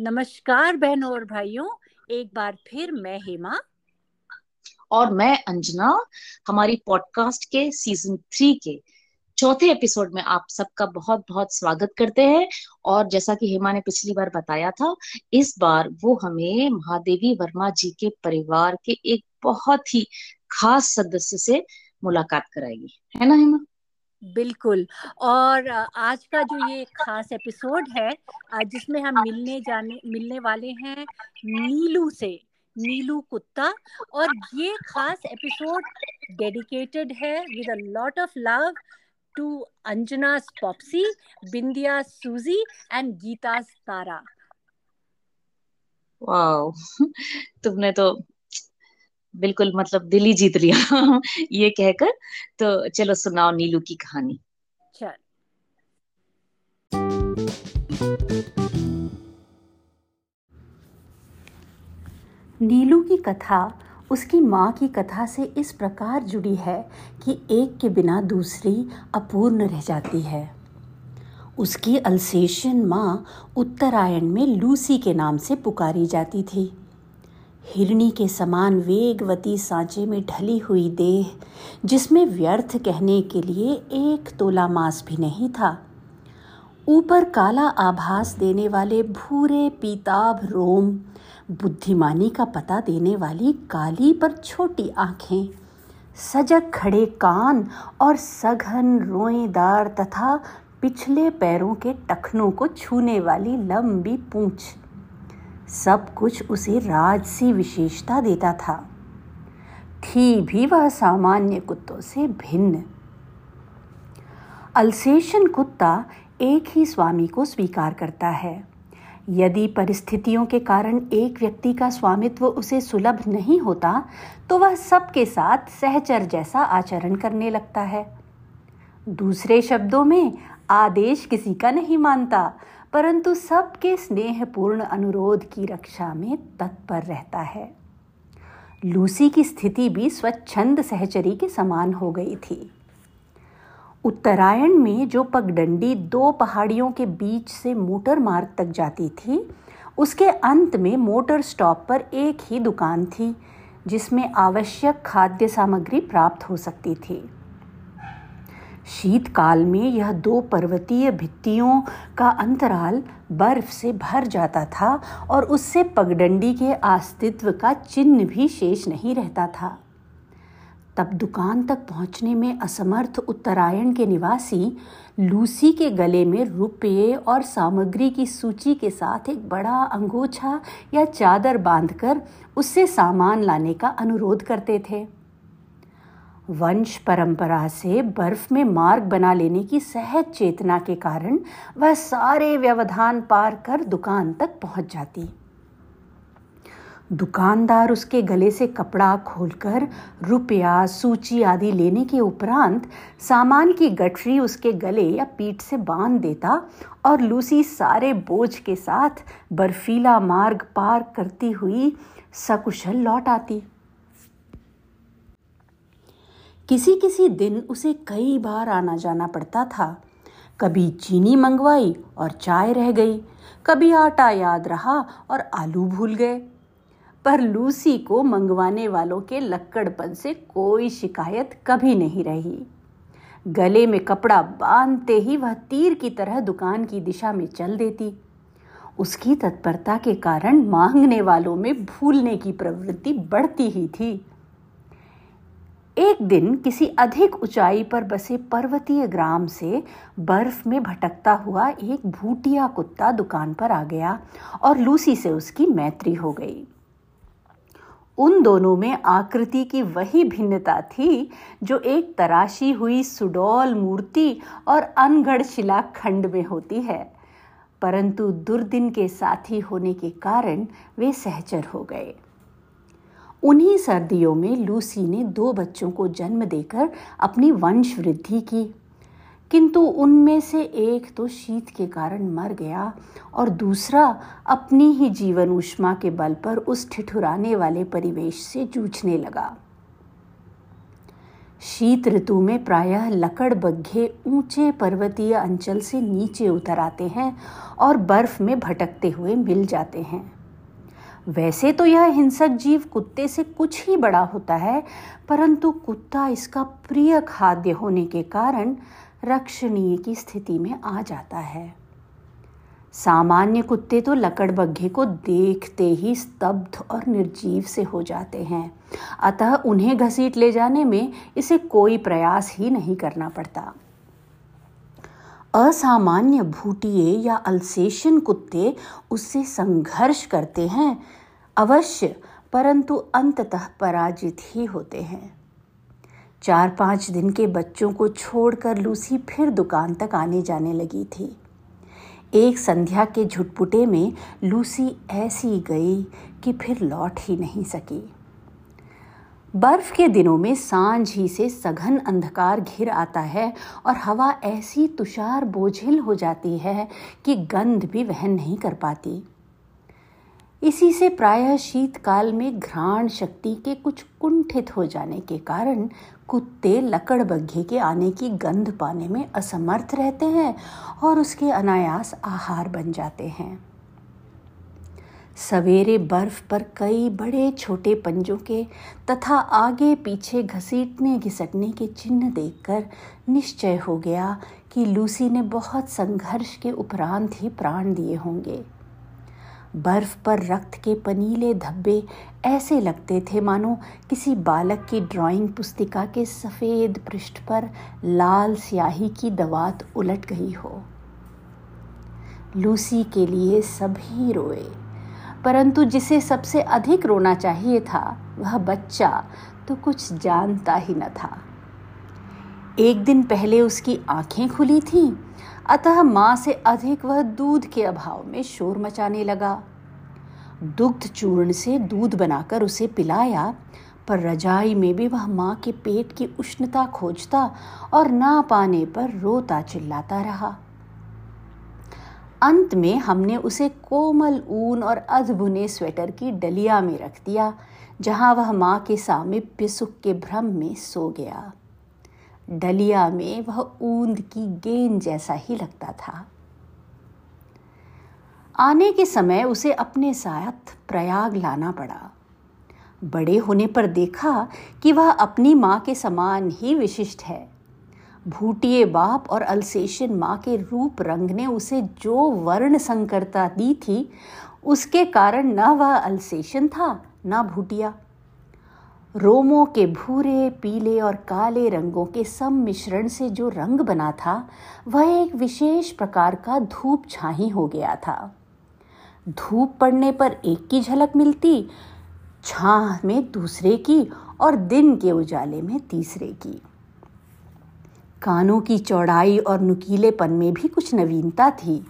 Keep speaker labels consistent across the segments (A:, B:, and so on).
A: नमस्कार बहनों और भाइयों, एक बार फिर मैं हेमा।
B: और मैं अंजना, हमारी पॉडकास्ट के सीज़न थ्री के चौथे एपिसोड में आप सबका बहुत बहुत स्वागत करते हैं। और जैसा कि हेमा ने पिछली बार बताया था, इस बार वो हमें महादेवी वर्मा जी के परिवार के एक बहुत ही खास सदस्य से मुलाकात कराएगी। है ना, हेमा?
A: बिल्कुल, और आज का जो ये खास एपिसोड है जिसमें हम मिलने जाने, मिलने वाले हैं नीलू से, नीलू कुत्ता, और ये खास एपिसोड डेडिकेटेड है with a lot of love to Anjana Popsy, Bindiya Suzy, and Geeta Tara
B: wow, तुमने तो बिल्कुल मतलब दिल ही जीत लिया ये कहकर। तो चलो सुनाओ नीलू की कहानी। चल।
C: नीलू की कथा उसकी माँ की कथा से इस प्रकार जुड़ी है कि एक के बिना दूसरी अपूर्ण रह जाती है। उसकी अल्सेशियन माँ उत्तरायण में लूसी के नाम से पुकारी जाती थी। हिरणी के समान वेगवती सांचे में ढली हुई देह, जिसमें व्यर्थ कहने के लिए एक तोला मांस भी नहीं था। ऊपर काला आभास देने वाले भूरे पीताभ रोम, बुद्धिमानी का पता देने वाली काली पर छोटी आँखें, सजग खड़े कान और सघन रोएदार तथा पिछले पैरों के टखनों को छूने वाली लंबी पूंछ। सब कुछ उसे राजसी विशेषता देता था। थी भी वह सामान्य कुत्तों से भिन्न। अल्सेशन कुत्ता एक ही स्वामी को स्वीकार करता है। यदि परिस्थितियों के कारण एक व्यक्ति का स्वामित्व उसे सुलभ नहीं होता तो वह सबके साथ सहचर जैसा आचरण करने लगता है। दूसरे शब्दों में, आदेश किसी का नहीं मानता परंतु सबके स्नेहपूर्ण अनुरोध की रक्षा में तत्पर रहता है। लूसी की स्थिति भी स्वच्छंद सहचरी के समान हो गई थी। उत्तरायण में जो पगडंडी दो पहाड़ियों के बीच से मोटर मार्ग तक जाती थी, उसके अंत में मोटर स्टॉप पर एक ही दुकान थी, जिसमें आवश्यक खाद्य सामग्री प्राप्त हो सकती थी। शीतकाल में यह दो पर्वतीय भित्तियों का अंतराल बर्फ़ से भर जाता था और उससे पगडंडी के अस्तित्व का चिन्ह भी शेष नहीं रहता था। तब दुकान तक पहुँचने में असमर्थ उत्तरायण के निवासी लूसी के गले में रुपये और सामग्री की सूची के साथ एक बड़ा अंगोछा या चादर बांधकर उससे सामान लाने का अनुरोध करते थे। वंश परंपरा से बर्फ़ में मार्ग बना लेने की सहज चेतना के कारण वह सारे व्यवधान पार कर दुकान तक पहुँच जाती। दुकानदार उसके गले से कपड़ा खोलकर रुपया, सूची आदि लेने के उपरांत सामान की गठरी उसके गले या पीठ से बाँध देता और लूसी सारे बोझ के साथ बर्फीला मार्ग पार करती हुई सकुशल लौट आती। किसी किसी दिन उसे कई बार आना जाना पड़ता था। कभी चीनी मंगवाई और चाय रह गई, कभी आटा याद रहा और आलू भूल गए। पर लूसी को मंगवाने वालों के लक्कड़पन से कोई शिकायत कभी नहीं रही। गले में कपड़ा बांधते ही वह तीर की तरह दुकान की दिशा में चल देती। उसकी तत्परता के कारण मांगने वालों में भूलने की प्रवृत्ति बढ़ती ही थी। एक दिन किसी अधिक ऊंचाई पर बसे पर्वतीय ग्राम से बर्फ़ में भटकता हुआ एक भूटिया कुत्ता दुकान पर आ गया और लूसी से उसकी मैत्री हो गई। उन दोनों में आकृति की वही भिन्नता थी जो एक तराशी हुई सुडौल मूर्ति और अनगढ़ शिला खंड में होती है, परंतु दुर्दिन के साथी होने के कारण वे सहचर हो गए। उन्हीं सर्दियों में लूसी ने दो बच्चों को जन्म देकर अपनी वंश वृद्धि की। किंतु उनमें से एक तो शीत के कारण मर गया और दूसरा अपनी ही जीवन ऊष्मा के बल पर उस ठिठुराने वाले परिवेश से जूझने लगा। शीत ऋतु में प्रायः लकड़ बग्घे ऊँचे पर्वतीय अंचल से नीचे उतर आते हैं और बर्फ़ में भटकते हुए मिल जाते हैं। वैसे तो यह हिंसक जीव कुत्ते से कुछ ही बड़ा होता है, परंतु कुत्ता इसका प्रिय खाद्य होने के कारण रक्षणीय की स्थिति में आ जाता है। सामान्य कुत्ते तो लकड़बग्घे को देखते ही स्तब्ध और निर्जीव से हो जाते हैं। अतः उन्हें घसीट ले जाने में इसे कोई प्रयास ही नहीं करना पड़ता। असामान्य भूटिए या अल्सेशन कुत्ते उससे संघर्ष करते हैं। अवश्य, परंतु अंततः पराजित ही होते हैं। चार पाँच दिन के बच्चों को छोड़कर लूसी फिर दुकान तक आने जाने लगी थी। एक संध्या के झुटपुटे में लूसी ऐसी गई कि फिर लौट ही नहीं सकी। बर्फ़ के दिनों में साँझ ही से सघन अंधकार घिर आता है और हवा ऐसी तुषार बोझिल हो जाती है कि गंध भी वहन नहीं कर पाती। इसी से प्रायः शीतकाल में घ्राण शक्ति के कुछ कुंठित हो जाने के कारण कुत्ते लकड़ बग्घे के आने की गंध पाने में असमर्थ रहते हैं और उसके अनायास आहार बन जाते हैं। सवेरे बर्फ़ पर कई बड़े छोटे पंजों के तथा आगे पीछे घसीटने घिसटने के चिन्ह देखकर निश्चय हो गया कि लूसी ने बहुत संघर्ष के उपरांत ही प्राण दिए होंगे। बर्फ़ पर रक्त के पनीले धब्बे ऐसे लगते थे, मानो किसी बालक की ड्राइंग पुस्तिका के सफ़ेद पृष्ठ पर लाल स्याही की दवात उलट गई हो। लूसी के लिए सभी रोए। परंतु जिसे सबसे अधिक रोना चाहिए था, वह बच्चा तो कुछ जानता ही न था। एक दिन पहले उसकी आँखें खुली थीं, अतः माँ से अधिक वह दूध के अभाव में शोर मचाने लगा। दुग्ध चूर्ण से दूध बनाकर उसे पिलाया, पर रजाई में भी वह माँ के पेट की उष्णता खोजता और ना पाने पर रोता चिल्लाता रहा। अंत में हमने उसे कोमल ऊन और अधबुने स्वेटर की डलिया में रख दिया, जहाँ वह माँ के सामिप्य सुख के भ्रम में सो गया। डलिया में वह ऊंद की गेंद जैसा ही लगता था। आने के समय उसे अपने साथ प्रयाग लाना पड़ा। बड़े होने पर देखा कि वह अपनी माँ के समान ही विशिष्ट है। भूटिए बाप और अल्सेशन माँ के रूप रंग ने उसे जो वर्ण संकरता दी थी, उसके कारण न वह अल्सेशन था, न भूटिया। रोमों के भूरे, पीले और काले रंगों के सम्मिश्रण से जो रंग बना था, वह एक विशेष प्रकार का धूप छाही हो गया था। धूप पड़ने पर एक की झलक मिलती, छाह में दूसरे की और दिन के उजाले में तीसरे की। कानों की चौड़ाई और नुकीलेपन में भी कुछ नवीनता थी।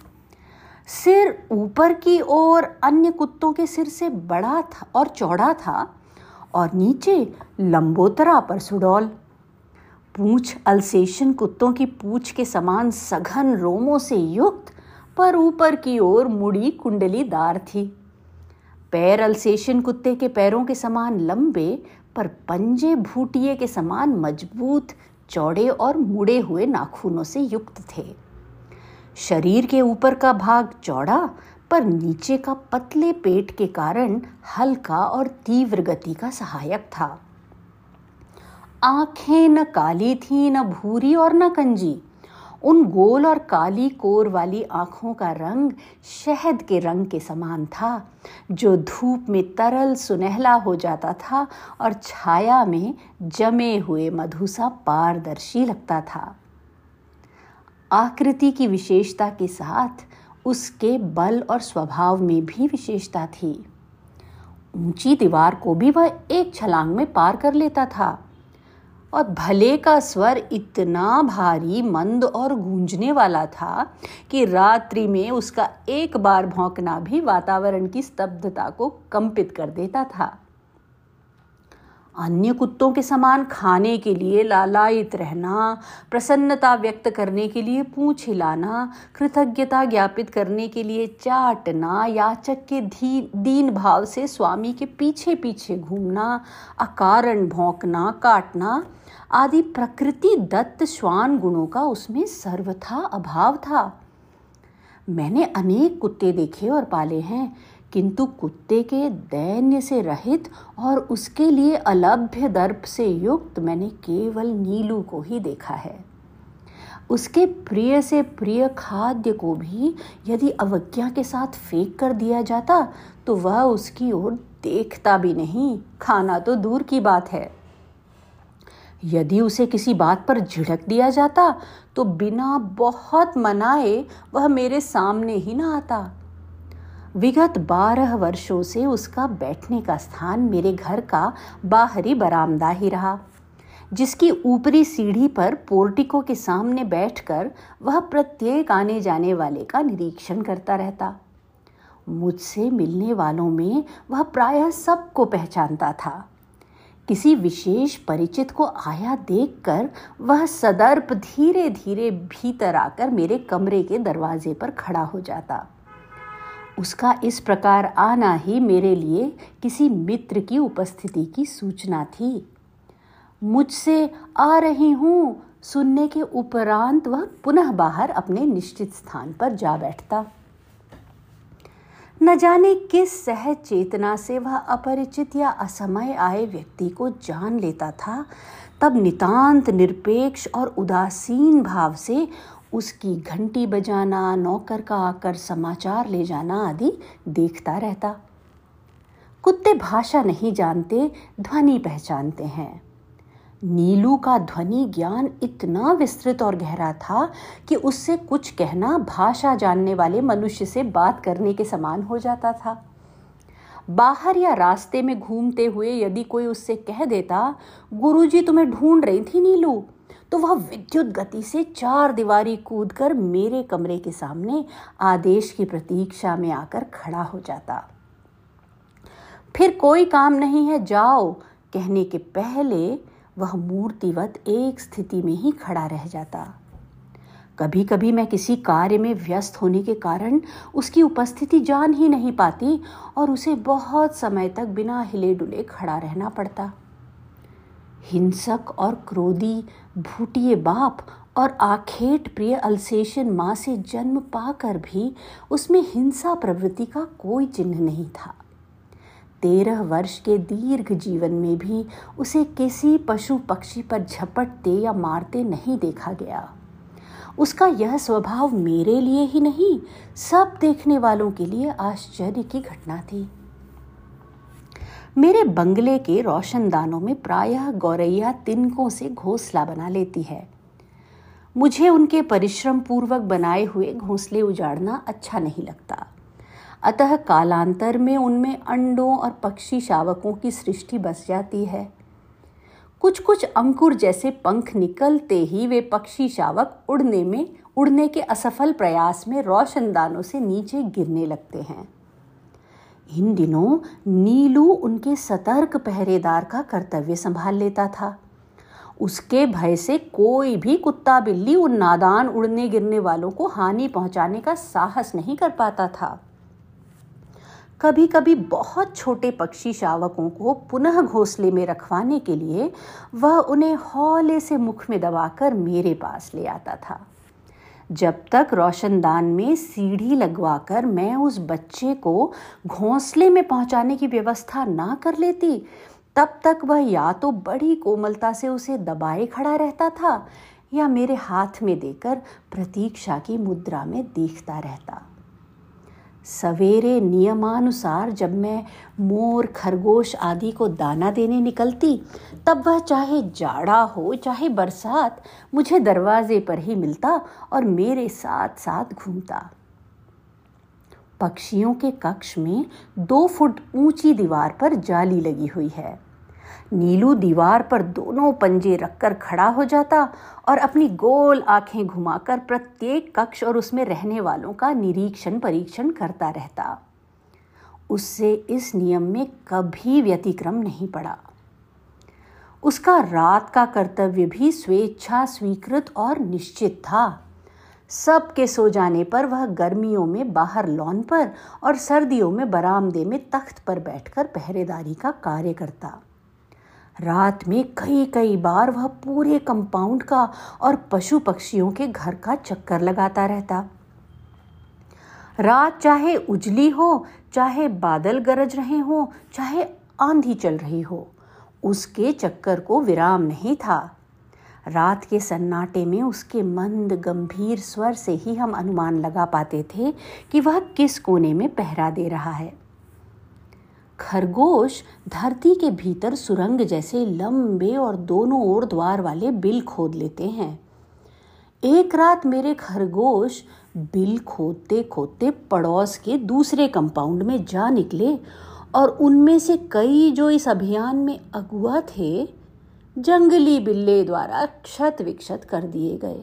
C: सिर ऊपर की ओर अन्य कुत्तों के सिर से बड़ा था और चौड़ा था और नीचे लंबोतरा पर सुडौल। पूछ अल्सेशन कुत्तों की पूछ के समान सघन रोमों से युक्त, पर ऊपर की ओर मुड़ी कुंडलीदार थी। पैर अल्सेशन कुत्ते के पैरों के समान लंबे, पर पंजे भूटिए के समान मज़बूत चौड़े और मुड़े हुए नाखूनों से युक्त थे। शरीर के ऊपर का भाग चौड़ा, पर नीचे का पतले पेट के कारण हल्का और तीव्र गति का सहायक था। आँखें न काली थी, न भूरी और न कंजी उन गोल और काली कोर वाली आँखों का रंग शहद के रंग के समान था, जो धूप में तरल सुनहला हो जाता था और छाया में जमे हुए मधुसा पारदर्शी लगता था। आकृति की विशेषता के साथ उसके बल और स्वभाव में भी विशेषता थी। ऊँची दीवार को भी वह एक छलांग में पार कर लेता था। और भले का स्वर इतना भारी, मंद और गूंजने वाला था कि रात्रि में उसका एक बार भौंकना भी वातावरण की स्तब्धता को कंपित कर देता था। अन्य कुत्तों के समान खाने के लिए लालायित रहना, प्रसन्नता व्यक्त करने के लिए पूछ हिलाना, कृतज्ञता ज्ञापित करने के लिए चाटना याचक के दीन भाव से स्वामी के पीछे पीछे घूमना, अकारण भौंकना, काटना आदि प्रकृति दत्त श्वान गुणों का उसमें सर्वथा अभाव था। मैंने अनेक कुत्ते देखे और पाले हैं, किंतु कुत्ते के दैन्य से रहित और उसके लिए अलभ्य दर्प से युक्त मैंने केवल नीलू को ही देखा है। उसके प्रिय से प्रिय खाद्य को भी यदि अवज्ञा के साथ फेंक कर दिया जाता तो वह उसकी ओर देखता भी नहीं। खाना तो दूर की बात है। यदि उसे किसी बात पर झिड़क दिया जाता तो बिना बहुत मनाए वह मेरे सामने ही ना आता। विगत बारह वर्षों से उसका बैठने का स्थान मेरे घर का बाहरी बरामदा ही रहा, जिसकी ऊपरी सीढ़ी पर पोर्टिको के सामने बैठकर वह प्रत्येक आने जाने वाले का निरीक्षण करता रहता। मुझसे मिलने वालों में वह प्रायः सबको पहचानता था। किसी विशेष परिचित को आया देखकर वह सदर्प धीरे धीरे भीतर आकर मेरे कमरे के दरवाजे पर खड़ा हो जाता। उसका इस प्रकार आना ही मेरे लिए किसी मित्र की उपस्थिति की सूचना थी। मुझसे, आ रही हूँ। सुनने के उपरांत वह पुनः बाहर अपने निश्चित स्थान पर जा बैठता। न जाने किस सहज चेतना से वह अपरिचित या असमय आए व्यक्ति को जान लेता था, तब नितांत निरपेक्ष और उदासीन भाव से उसकी घंटी बजाना, नौकर का आकर समाचार ले जाना आदि देखता रहता। कुत्ते भाषा नहीं जानते, ध्वनि पहचानते हैं। नीलू का ध्वनि ज्ञान इतना विस्तृत और गहरा था कि उससे कुछ कहना भाषा जानने वाले मनुष्य से बात करने के समान हो जाता था। बाहर या रास्ते में घूमते हुए यदि कोई उससे कह देता, गुरुजी, तुम्हें ढूंढ रही थी नीलू? तो वह विद्युत गति से चार दीवारी कूदकर मेरे कमरे के सामने आदेश की प्रतीक्षा में आकर खड़ा हो जाता। फिर कोई काम नहीं है, जाओ, कहने के पहले वह मूर्तिवत एक स्थिति में ही खड़ा रह जाता। कभी कभी मैं किसी कार्य में व्यस्त होने के कारण उसकी उपस्थिति जान ही नहीं पाती और उसे बहुत समय तक बिना हिले डुले खड़ा रहना पड़ता। हिंसक और क्रोधी, भूटिए बाप और आखेट प्रिय अल्सेशन माँ से जन्म पाकर भी उसमें हिंसा प्रवृत्ति का कोई चिन्ह नहीं था। तेरह वर्ष के दीर्घ जीवन में भी उसे किसी पशु पक्षी पर झपटते या मारते नहीं देखा गया। उसका यह स्वभाव मेरे लिए ही नहीं, सब देखने वालों के लिए आश्चर्य की घटना थी। मेरे बंगले के रोशनदानों में प्रायः गौरैया तिनकों से घोंसला बना लेती है। मुझे उनके परिश्रम पूर्वक बनाए हुए घोंसले उजाड़ना अच्छा नहीं लगता। अतः कालांतर में उनमें अंडों और पक्षी शावकों की सृष्टि बस जाती है। कुछ कुछ अंकुर जैसे पंख निकलते ही वे पक्षी शावक उड़ने में, उड़ने के असफल प्रयास में रोशनदानों से नीचे गिरने लगते हैं। इन दिनों नीलू उनके सतर्क पहरेदार का कर्तव्य संभाल लेता था। उसके भय से कोई भी कुत्ता बिल्ली उन नादान उड़ने गिरने वालों को हानि पहुँचाने का साहस नहीं कर पाता था। कभी कभी बहुत छोटे पक्षी शावकों को पुनः घोंसले में रखवाने के लिए वह उन्हें हौले से मुख में दबाकर मेरे पास ले आता था। जब तक रोशनदान में सीढ़ी लगवाकर मैं उस बच्चे को घोंसले में पहुँचाने की व्यवस्था ना कर लेती, तब तक वह या तो बड़ी कोमलता से उसे दबाए खड़ा रहता था या मेरे हाथ में देकर प्रतीक्षा की मुद्रा में देखता रहता। सवेरे नियमानुसार जब मैं मोर, खरगोश आदि को दाना देने निकलती, तब वह चाहे जाड़ा हो, चाहे बरसात, मुझे दरवाजे पर ही मिलता और मेरे साथ साथ घूमता। पक्षियों के कक्ष में दो फुट ऊँची दीवार पर जाली लगी हुई है। नीलू दीवार पर दोनों पंजे रखकर खड़ा हो जाता और अपनी गोल आँखें घुमाकर प्रत्येक कक्ष और उसमें रहने वालों का निरीक्षण परीक्षण करता रहता। उससे इस नियम में कभी व्यतिक्रम नहीं पड़ा। उसका रात का कर्तव्य भी स्वेच्छा स्वीकृत और निश्चित था। सबके सो जाने पर वह गर्मियों में बाहर लॉन पर और सर्दियों में बरामदे में तख्त पर बैठकर पहरेदारी का कार्य करता। रात में कई कई बार वह पूरे कंपाउंड का और पशु पक्षियों के घर का चक्कर लगाता रहता। रात चाहे उजली हो, चाहे बादल गरज रहे हो, चाहे आंधी चल रही हो, उसके चक्कर को विराम नहीं था। रात के सन्नाटे में उसके मंद, गंभीर स्वर से ही हम अनुमान लगा पाते थे कि वह किस कोने में पहरा दे रहा है। खरगोश धरती के भीतर सुरंग जैसे लंबे और दोनों ओर द्वार वाले बिल खोद लेते हैं। एक रात मेरे खरगोश बिल खोदते खोदते पड़ोस के दूसरे कंपाउंड में जा निकले और उनमें से कई जो इस अभियान में अगुआ थे, जंगली बिल्ले द्वारा क्षत विक्षत कर दिए गए।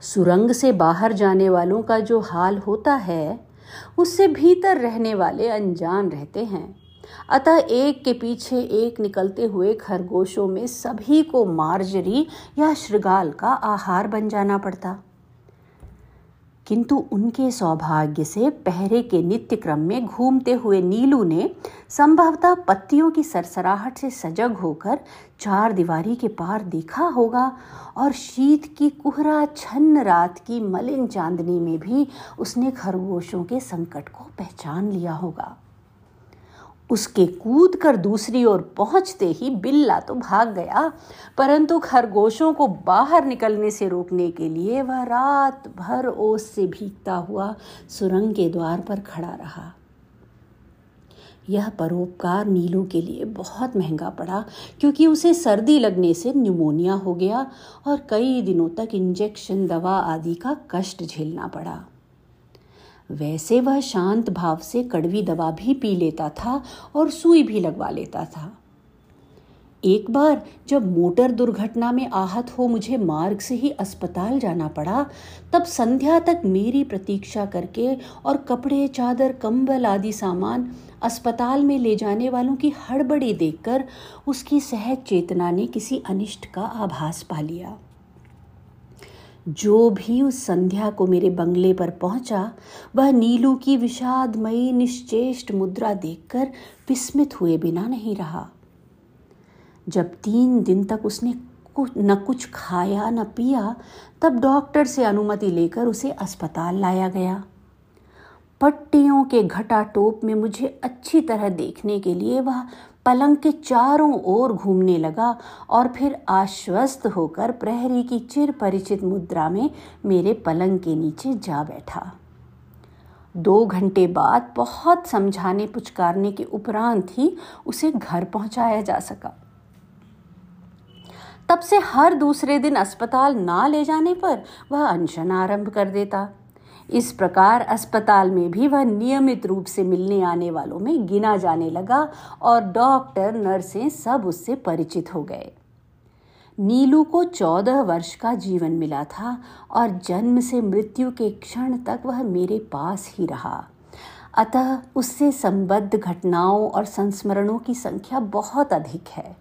C: सुरंग से बाहर जाने वालों का जो हाल होता है उससे भीतर रहने वाले अनजान रहते हैं। अतः एक के पीछे एक निकलते हुए खरगोशों में सभी को मार्जरी या श्रृगाल का आहार बन जाना पड़ता। किंतु उनके सौभाग्य से पहरे के नित्य क्रम में घूमते हुए नीलू ने संभवतः पत्तियों की सरसराहट से सजग होकर चार दीवारी के पार देखा होगा और शीत की कुहरा छन्न रात की मलिन चांदनी में भी उसने खरगोशों के संकट को पहचान लिया होगा। उसके कूद कर दूसरी ओर पहुँचते ही बिल्ला तो भाग गया, परंतु खरगोशों को बाहर निकलने से रोकने के लिए वह रात भर ओस से भीगता हुआ सुरंग के द्वार पर खड़ा रहा। यह परोपकार नीलू के लिए बहुत महँगा पड़ा, क्योंकि उसे सर्दी लगने से न्यूमोनिया हो गया और कई दिनों तक इंजेक्शन, दवा आदि का कष्ट झेलना पड़ा। वैसे वह शांत भाव से कड़वी दवा भी पी लेता था और सुई भी लगवा लेता था। एक बार जब मोटर दुर्घटना में आहत हो मुझे मार्ग से ही अस्पताल जाना पड़ा, तब संध्या तक मेरी प्रतीक्षा करके और कपड़े, चादर, कंबल आदि सामान अस्पताल में ले जाने वालों की हड़बड़ी देखकर उसकी सहज चेतना ने किसी अनिष्ट का आभास पा लिया। जो भी उस संध्या को मेरे बंगले पर पहुँचा, वह नीलू की विषादमयी निश्चेष्ट मुद्रा देखकर विस्मित हुए बिना नहीं रहा। जब तीन दिन तक उसने न कुछ खाया, न पिया, तब डॉक्टर से अनुमति लेकर उसे अस्पताल लाया गया। पट्टियों के घटा टोप में मुझे अच्छी तरह देखने के लिए वह पलंग के चारों ओर घूमने लगा और फिर आश्वस्त होकर प्रहरी की चिर परिचित मुद्रा में मेरे पलंग के नीचे जा बैठा। दो घंटे बाद बहुत समझाने पुचकारने के उपरांत ही उसे घर पहुँचाया जा सका। तब से हर दूसरे दिन अस्पताल ना ले जाने पर वह अनशन आरंभ कर देता। इस प्रकार अस्पताल में भी वह नियमित रूप से मिलने आने वालों में गिना जाने लगा और डॉक्टर, नर्सें सब उससे परिचित हो गए। नीलू को चौदह वर्ष का जीवन मिला था और जन्म से मृत्यु के क्षण तक वह मेरे पास ही रहा। अतः उससे संबद्ध घटनाओं और संस्मरणों की संख्या बहुत अधिक है।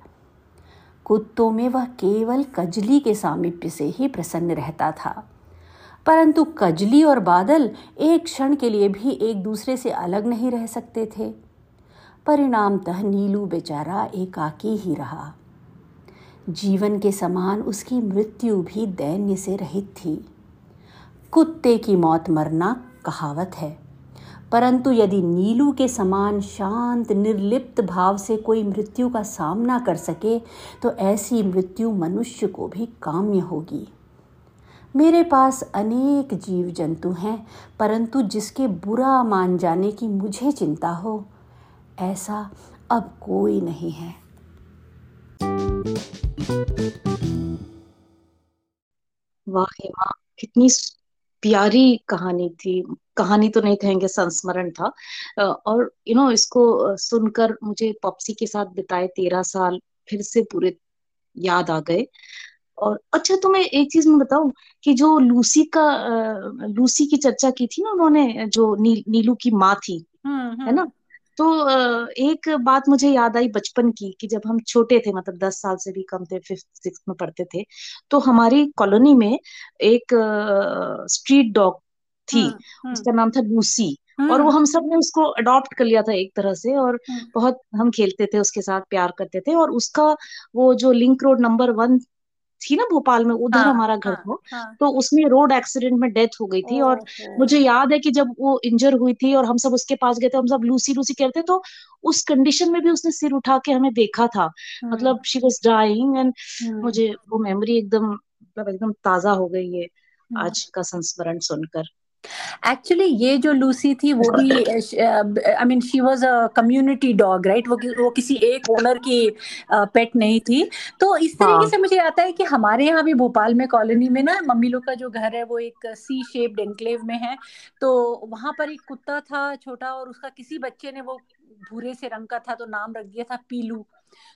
C: कुत्तों में वह केवल कजली के सामिप्य से ही प्रसन्न रहता था। परंतु कजली और बादल एक क्षण के लिए भी एक दूसरे से अलग नहीं रह सकते थे। परिणामतः नीलू बेचारा एकाकी ही रहा। जीवन के समान उसकी मृत्यु भी दैन्य से रहित थी। कुत्ते की मौत मरना कहावत है। परंतु यदि नीलू के समान शांत, निर्लिप्त भाव से कोई मृत्यु का सामना कर सके तो ऐसी मृत्यु मनुष्य को भी काम्य होगी। मेरे पास अनेक जीव जंतु हैं, परंतु जिसके बुरा मान जाने की मुझे चिंता हो, ऐसा अब कोई नहीं है।
B: वाह हेमा कितनी प्यारी कहानी थी। कहानी तो नहीं कहेंगे, संस्मरण था। और यू नो इसको सुनकर मुझे पॉप्सी के साथ बिताए तेरह साल फिर से पूरे याद आ गए। और अच्छा तो मैं एक चीज़ मैं बताऊँ कि जो लूसी का लूसी की चर्चा की थी ना उन्होंने जो नी, नीलू की माँ थी हम्म, है ना हम्म। तो एक बात मुझे याद आई बचपन की कि जब हम छोटे थे मतलब दस साल से भी कम थे फिफ्थ सिक्स में पढ़ते थे तो हमारी कॉलोनी में एक स्ट्रीट डॉग थी
A: हम्म।
B: उसका नाम था लूसी और वो हम सबने उसको अडॉप्ट कर लिया था एक तरह से और बहुत हम खेलते थे उसके साथ प्यार करते थे और उसका वो जो लिंक रोड नंबर वन थी ना भोपाल में उधर
A: हाँ
B: हमारा घर
A: हाँ
B: था
A: हाँ।
B: तो उसमें रोड एक्सीडेंट में डेथ हो गई थी और मुझे याद है कि जब वो इंजर हुई थी और हम सब उसके पास गए थे हम सब लूसी लूसी करते तो उस कंडीशन में भी उसने सिर उठा के हमें देखा था।
A: हम्म
B: मतलब शी वॉज़ डाइंग एंड मुझे वो मेमोरी एकदम मतलब एकदम ताज़ा हो गई है।
A: हम्म
B: आज का संस्मरण सुनकर।
A: एक्चुअली ये जो लूसी थी वो भी I mean she was a community dog right वो वो किसी एक ओनर की पेट नहीं थी। तो इस तरीके
B: हाँ
A: से मुझे आता है कि हमारे यहाँ भी भोपाल में कॉलोनी में ना मम्मी लोग का जो घर है वो एक सी शेप्ड एनक्लेव में है। तो वहाँ पर एक कुत्ता था छोटा और उसका किसी बच्चे ने वो भूरे से रंग का था तो नाम रख दिया था पीलू।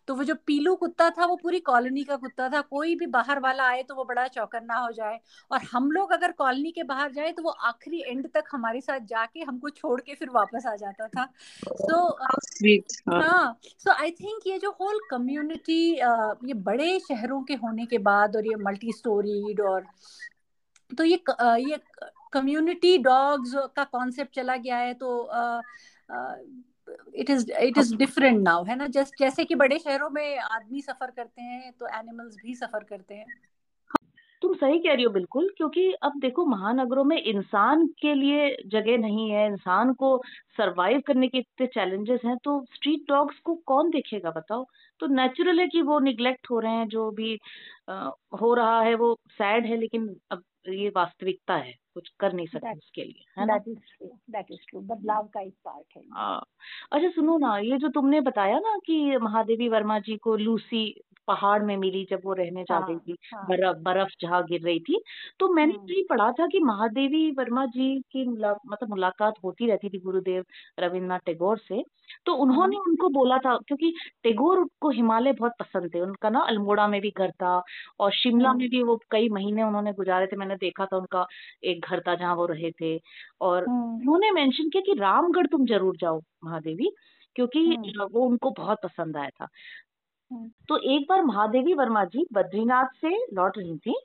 A: तो वो जो पीलू कुत्ता था वो पूरी कॉलोनी का कुत्ता था। कोई भी बाहर वाला आए तो वो बड़ा चौकन्ना हो जाए। और हम लोग अगर कॉलोनी के बाहर जाए तो वो आखिरी एंड तक हमारे साथ जाके हमको छोड़ के फिर वापस आ जाता था। सो हाँ। सो आई थिंक ये जो होल कम्युनिटी ये बड़े शहरों के होने के बाद और ये मल्टी स्टोरीड और तो ये अ, ये कम्युनिटी डॉग्स का कॉन्सेप्ट चला गया है। तो it is it is different now है ना? जस्ट जैसे कि बड़े शहरों में आदमी सफ़र करते हैं तो एनिमल्स भी सफ़र करते हैं।
B: तुम सही कह रही हो बिल्कुल क्योंकि अब देखो महानगरों में इंसान के लिए जगह नहीं है इंसान को सरवाइव करने के इतने चैलेंजेस हैं तो स्ट्रीट डॉग्स को कौन देखेगा बताओ? तो नेचुरल है कि वो निग्लेक्ट हो रहे हैं जो भी आ, हो रहा है वो सैड है लेकिन अब ये वास्तविकता है। कुछ कर नहीं सकते उसके लिए है ना?
A: दैट इज़ ट्रू बदलाव का एक पार्ट है।
B: हाँ। अच्छा सुनो ना ये जो तुमने बताया ना कि महादेवी वर्मा जी को लूसी पहाड़ में मिली जब वो रहने जा रही
A: हाँ,
B: थी
A: हाँ।
B: बर्फ़ बर्फ़ जहाँ गिर रही थी तो मैंने
A: हम्म।
B: कहीं पढ़ा था कि महादेवी वर्मा जी की मुला, मतलब मुलाकात होती रहती थी गुरुदेव रविन्द्रनाथ टैगोर से तो उन्होंने उनको बोला था क्योंकि टैगोर को हिमालय बहुत पसंद थे उनका ना अल्मोड़ा में भी घर था और शिमला। में भी वो कई महीने उन्होंने गुजारे थे मैंने देखा था उनका एक घर था जहाँ वो रहे थे और
A: हम्म।
B: उन्होंने मेंशन किया कि रामगढ़ तुम ज़रूर जाओ महादेवी क्योंकि
A: हम्म।
B: वो उनको बहुत पसंद आया था। तो एक बार महादेवी वर्मा जी बद्रीनाथ से लौट रही थी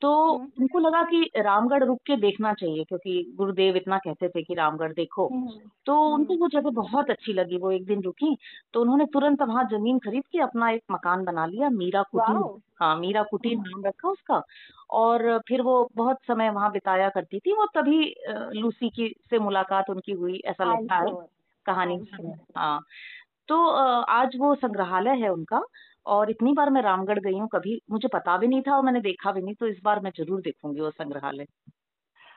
B: तो
A: हम्म।
B: उनको लगा कि रामगढ़ रुक के देखना चाहिए क्योंकि गुरुदेव इतना कहते थे कि रामगढ़ देखो।
A: हम्म।
B: तो उनको वो जगह बहुत अच्छी लगी वो एक दिन रुकी तो उन्होंने तुरंत वहाँ ज़मीन खरीद के अपना एक मकान बना लिया मीरा कुटीर हाँ मीरा कुटीर नाम रखा उसका और फिर वो बहुत समय वहाँ बिताया करती थी वो तभी लूसी की से मुलाकात उनकी हुई ऐसा लगता है कहानी। हाँ। तो आज वो संग्रहालय है उनका और इतनी बार मैं रामगढ़ गई हूँ, कभी मुझे पता भी नहीं था और मैंने देखा भी नहीं तो इस बार मैं ज़रूर देखूँगी वो संग्रहालय।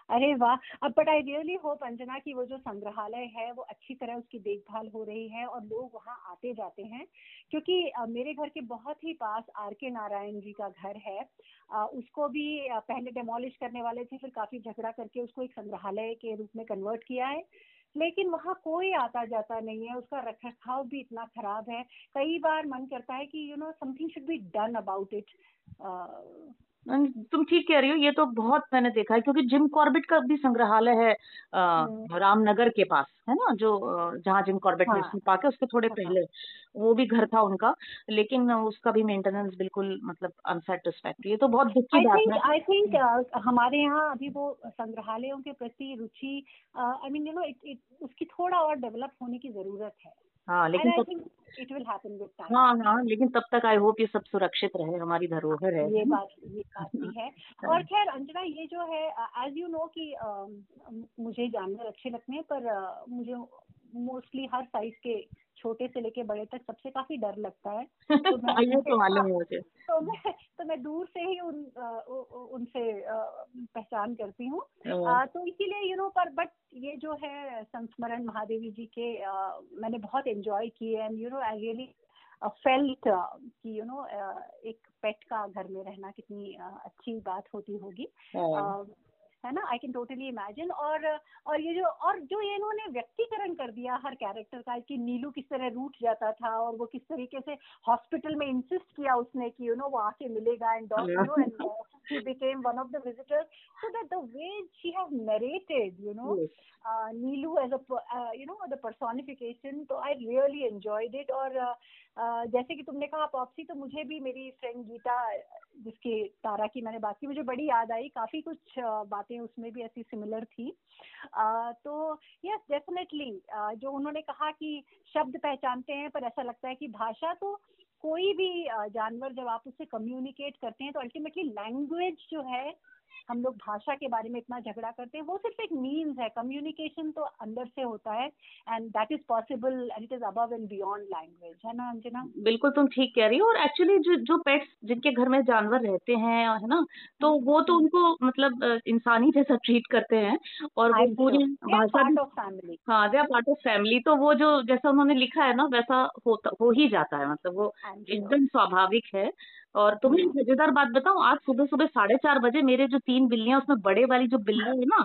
A: अरे वाह! अब but I really hope Anjana की वो जो संग्रहालय है, वो अच्छी तरह उसकी देखभाल हो रही है और लोग वहाँ आते जाते हैं, क्योंकि मेरे घर के बहुत ही पास आर के नारायण जी का घर है उसको भी पहले डेमोलिश करने वाले थे, फिर काफ़ी झगड़ा करके उसको एक संग्रहालय के रूप में कन्वर्ट किया है। लेकिन वहाँ कोई आता जाता नहीं है, उसका रख रखाव भी इतना खराब है। कई बार मन करता है कि you know something should be done about it
B: तुम ठीक कह रही हो ये तो बहुत मैंने देखा है क्योंकि जिम कॉर्बेट का भी संग्रहालय है
A: हम्म।
B: रामनगर के पास है ना जो जहाँ जिम कॉर्बेट
A: हाँ।
B: नेशनल पार्क है उसके थोड़े
A: हाँ।
B: पहले वो भी घर था उनका लेकिन उसका भी मेंटेनेंस बिल्कुल मतलब अनसेटिस्फैक्ट्री है तो बहुत दुख की बात है
A: आई थिंक हमारे यहाँ अभी वो संग्रहालयों के प्रति रुचि आई मीन यू नो उसकी थोड़ा और डेवलप होने की ज़रूरत है
B: हाँ
A: एंड
B: लेकिन
A: आई
B: तब
A: think it will happen with time
B: हाँ हाँ लेकिन तब तक आई होप ये सब सुरक्षित रहे हमारी धरोहर है
A: ये बात ये काफ़ी है। और खैर अंजना ये जो है एज यू नो कि uh, मुझे जानवर अच्छे लगते हैं पर uh, मुझे मोस्टली हर साइज़ के छोटे से लेके बड़े तक सबसे काफ़ी डर लगता है। तो मैं
B: ये तो मालूम है मुझे।
A: तो मैं तो मैं दूर से ही उन उनसे पहचान करती हूँ।
B: हाँ।
A: तो इसीलिए यू नो पर बट ये जो है संस्मरण महादेवी जी के आ, मैंने बहुत एंजॉय किए and you know I really felt कि यू नो एक पेट का घर में रहना कितनी अच्छी बात होती होगी।
B: हाँ।
A: ना आई कैन टोटली इमेजिन और और ये जो और जो ये इन्होंने व्यक्तिकरण कर दिया हर कैरेक्टर का कि नीलू किस तरह रूठ जाता था और वो किस तरीके से हॉस्पिटल में इंसिस्ट किया उसने कि यू नो वो आके मिलेगा and dog you know he became one of the visitors. So that the way she has narrated, you know,
B: Yes.
A: uh, Neelu as a, uh, you know, the personification, तो I really enjoyed it. और uh, uh, जैसे कि तुमने कहा Popsy तो मुझे भी मेरी फ्रेंड गीता जिसकी तारा की मैंने बात की मुझे बड़ी याद आई काफ़ी कुछ uh, बातें उसमें भी ऐसी सिमिलर थी। तो यस डेफिनेटली जो उन्होंने कहा कि शब्द पहचानते हैं, पर ऐसा लगता है कि भाषा तो कोई भी जानवर जब आप उससे कम्युनिकेट करते हैं तो अल्टीमेटली लैंग्वेज जो है हम लोग भाषा के बारे में इतना झगड़ा करते हैं। वो सिर्फ़ एक मीन्स है। कम्युनिकेशन तो अंदर से होता है। And that is possible and it is above and beyond language है ना अंजना?
B: बिल्कुल तुम ठीक कह रही हो। और एक्चुअली जो जो पेट्स जिनके घर में जानवर रहते हैं है ना तो वो तो उनको मतलब इंसानी जैसा ट्रीट करते हैं। और वो पूरी भाषा
A: पार्ट ऑफ़ फैमिली
B: हाँ they are part of family तो वो जो जैसा उन्होंने लिखा है ना वैसा होता हो ही जाता है। मतलब वो एकदम स्वाभाविक है। और तुम्हें मज़ेदार बात बताऊँ आज सुबह सुबह साढ़े चार बजे मेरे जो तीन बिल्लियाँ उसमें बड़े वाली जो बिल्ली है ना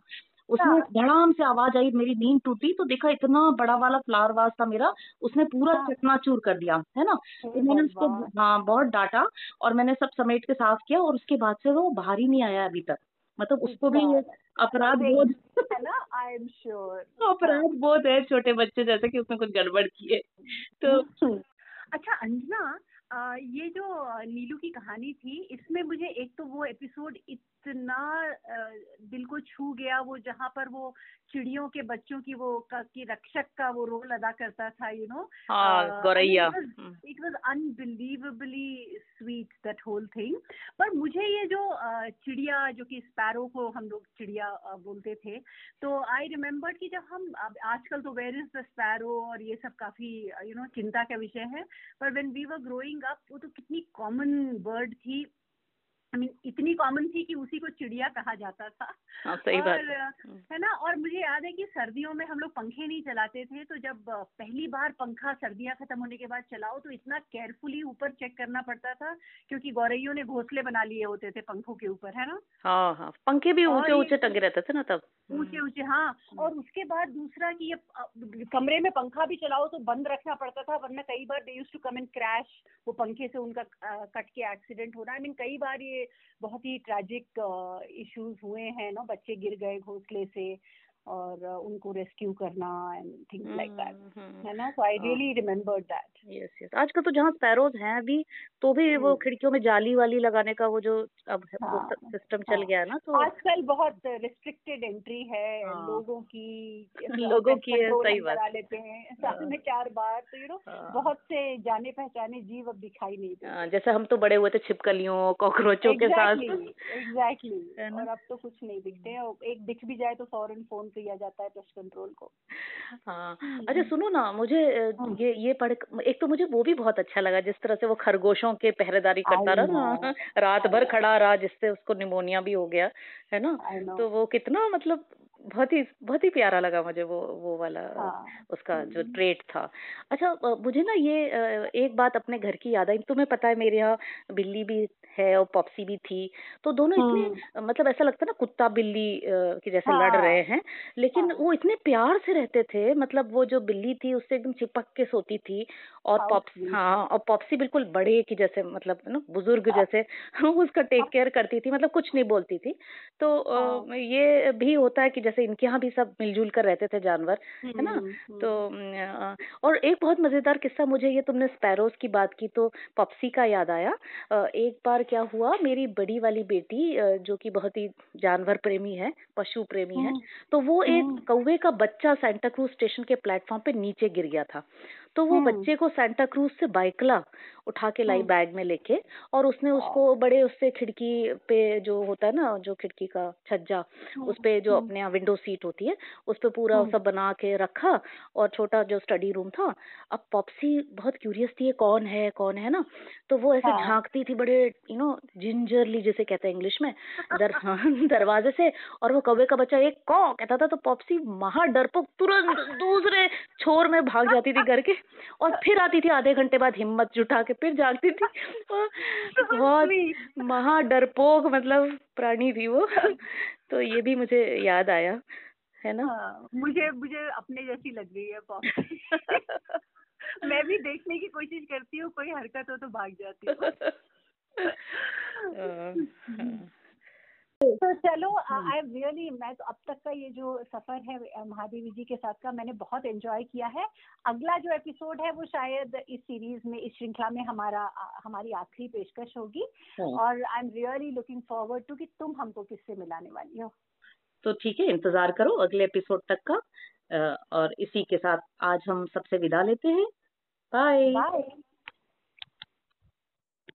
B: उसमें
A: हाँ।
B: धड़ाम से आवाज़ आई मेरी नींद टूटी तो देखा इतना बड़ा वाला फ्लावर वास था मेरा उसने पूरा
A: हाँ।
B: चकनाचूर कर दिया है ना? तो मैंने उसको हाँ बहुत डांटा और मैंने सब समेट के साफ़ किया और उसके बाद से वो बाहर ही नहीं आया अभी तक। मतलब उसको भी ये अपराध बोध
A: है ना? आई एम श्योर
B: अपराध बोध है छोटे बच्चे जैसे कि उसने कुछ गड़बड़ की है। तो
A: अच्छा अंजना ये जो नीलू की कहानी थी इसमें मुझे एक तो वो एपिसोड इतना दिल को छू गया वो जहाँ पर वो चिड़ियों के बच्चों की वो का, की रक्षक का वो रोल अदा करता था यू नो
B: हाँ गौरैया।
A: It was unbelievably sweet that whole thing पर मुझे ये जो चिड़िया जो कि स्पैरो को हम लोग चिड़िया बोलते थे तो आई रिमेम्बर कि जब हम आजकल तो वेर इज़ द स्पैरो और ये सब काफ़ी यू नो चिंता का विषय है पर when we were growing up वो तो कितनी कॉमन बर्ड थी। आई मीन इतनी कॉमन थी कि उसी को चिड़िया कहा जाता था।
B: हाँ सही
A: और
B: है।
A: है ना? और मुझे याद है कि सर्दियों में हम लोग पंखे नहीं चलाते थे तो जब पहली बार पंखा सर्दियाँ खत्म होने के बाद चलाओ तो इतना केयरफुली ऊपर चेक करना पड़ता था क्योंकि गौरैयों ने घोंसले बना लिए होते थे पंखों के ऊपर है ना?
B: हाँ हाँ। पंखे भी ऊँचे ऊँचे टंगे रहते थे ना तब।
A: ऊँचे ऊँचे हाँ और उसके बाद दूसरा कि ये कमरे में पंखा भी चलाओ तो बंद रखना पड़ता था वरना कई बार they use to come in crash वो पंखे से उनका कट के एक्सीडेंट होना। आई मीन कई बार ये बहुत ही ट्रेजिक इश्यूज़ हुए हैं ना बच्चे गिर गए घोंसले से। और उनको रेस्क्यू करना एंड थिंग्स लाइक दैट है ना so I. Really remember that
B: yes yes आजकल तो जहाँ स्पैरोज हैं अभी तो भी वो
A: हम्म।
B: खिड़कियों में जाली वाली लगाने का वो जो अब
A: हाँ,
B: सिस्टम चल
A: हाँ।
B: गया है ना तो
A: आजकल बहुत रिस्ट्रिक्टेड एंट्री है
B: हाँ।
A: लोगों की
B: लोगों की सही बात।
A: करा लेते हैं साल में चार बार तो यू नो। बहुत से जाने पहचाने जीव अब दिखाई नहीं देते
B: जैसे हम तो बड़े हुए थे छिपकलियों कॉकरोचों के साथ
A: एग्जैक्टली और अब तो कुछ नहीं दिखते हैं एक दिख भी जाए तो फ़ौरन फ़ोन किया जाता है पेस्ट कंट्रोल को।
B: हाँ।
A: हम्म।
B: अच्छा सुनो ना मुझे
A: हम्म।
B: ये ये पढ़ एक तो मुझे वो भी बहुत अच्छा लगा जिस तरह से वो खरगोशों के पहरेदारी करता रहा ना रात भर खड़ा रहा जिससे उसको निमोनिया भी हो गया है ना? तो वो कितना मतलब बहुत ही बहुत ही प्यारा लगा मुझे वो वो वाला
A: हाँ
B: उसका जो
A: हम्म।
B: ट्रेट था अच्छा मुझे ना ये एक बात अपने घर की याद आई तुम्हें पता है मेरे यहाँ बिल्ली भी है और पॉप्सी भी थी तो दोनों इतने मतलब ऐसा लगता है ना कुत्ता बिल्ली की जैसे हाँ। लड़
A: हाँ।
B: रहे हैं लेकिन
A: हाँ।
B: वो इतने प्यार से रहते थे मतलब वो जो बिल्ली थी उससे एकदम चिपक के सोती थी और
A: How
B: पॉप्स हाँ और पॉप्सी बिल्कुल बड़े की जैसे मतलब ना बुज़ुर्ग जैसे उसका टेक केयर करती थी मतलब कुछ नहीं बोलती थी तो
A: हाँ।
B: ये भी होता है कि जैसे इनके यहाँ भी सब मिलजुल कर रहते थे जानवर है ना
A: हम्म, हम्म।
B: तो और एक बहुत मज़ेदार किस्सा मुझे ये तुमने स्पैरोज की बात की तो पप्सी का याद आया एक बार क्या हुआ मेरी बड़ी वाली बेटी जो कि बहुत ही जानवर प्रेमी है पशु प्रेमी है
A: हम्म।
B: तो वो एक
A: हम्म।
B: कौवे का बच्चा सेंटा क्रूज स्टेशन के प्लेटफॉर्म पे नीचे गिर गया था तो वो
A: हम्म।
B: बच्चे को सेंटा क्रूज से बाइकला उठा के लाई
A: हम्म।
B: बैग में लेके और उसने उसको बड़े उससे खिड़की पे जो होता है ना जो खिड़की का छज्जा उस पे जो अपने विंडो सीट होती है उस पे पूरा
A: हम्म।
B: सब बना के रखा और छोटा जो स्टडी रूम था अब पॉप्सी बहुत क्यूरियस थी कौन है कौन है ना तो वो ऐसे
A: हाँ।
B: झांकती थी बड़े यू नो जिंजरली जिसे कहते हैं इंग्लिश में दर दरवाजे से और वो कौवे का बच्चा एक कौ कहता था तो पॉप्सी महा डरपोक तुरंत दूसरे छोर में भाग जाती थी घर के और फिर आती थी आधे घंटे बाद हिम्मत जुटा के फिर जागती थी। बहुत महा डरपोक मतलब प्राणी थी वो। तो ये भी मुझे याद आया है ना?
A: हाँ, मुझे मुझे अपने जैसी लग रही है मैं भी देखने की कोशिश करती हूँ कोई हरकत हो तो भाग जाती हूँ।
B: हाँ।
A: चलो आई एम रियली मैं तो अब तक का ये जो सफ़र है महादेवी जी के साथ का मैंने बहुत एंजॉय किया है। अगला जो एपिसोड है वो शायद इस सीरीज़ में इस श्रृंखला में हमारा हमारी आखिरी पेशकश होगी। हाँ। और I am really looking forward to कि तुम हमको किससे मिलाने वाली हो।
B: तो ठीक है इंतज़ार करो अगले एपिसोड तक का। और इसी के साथ आज हम सबसे विदा लेते हैं। Bye bye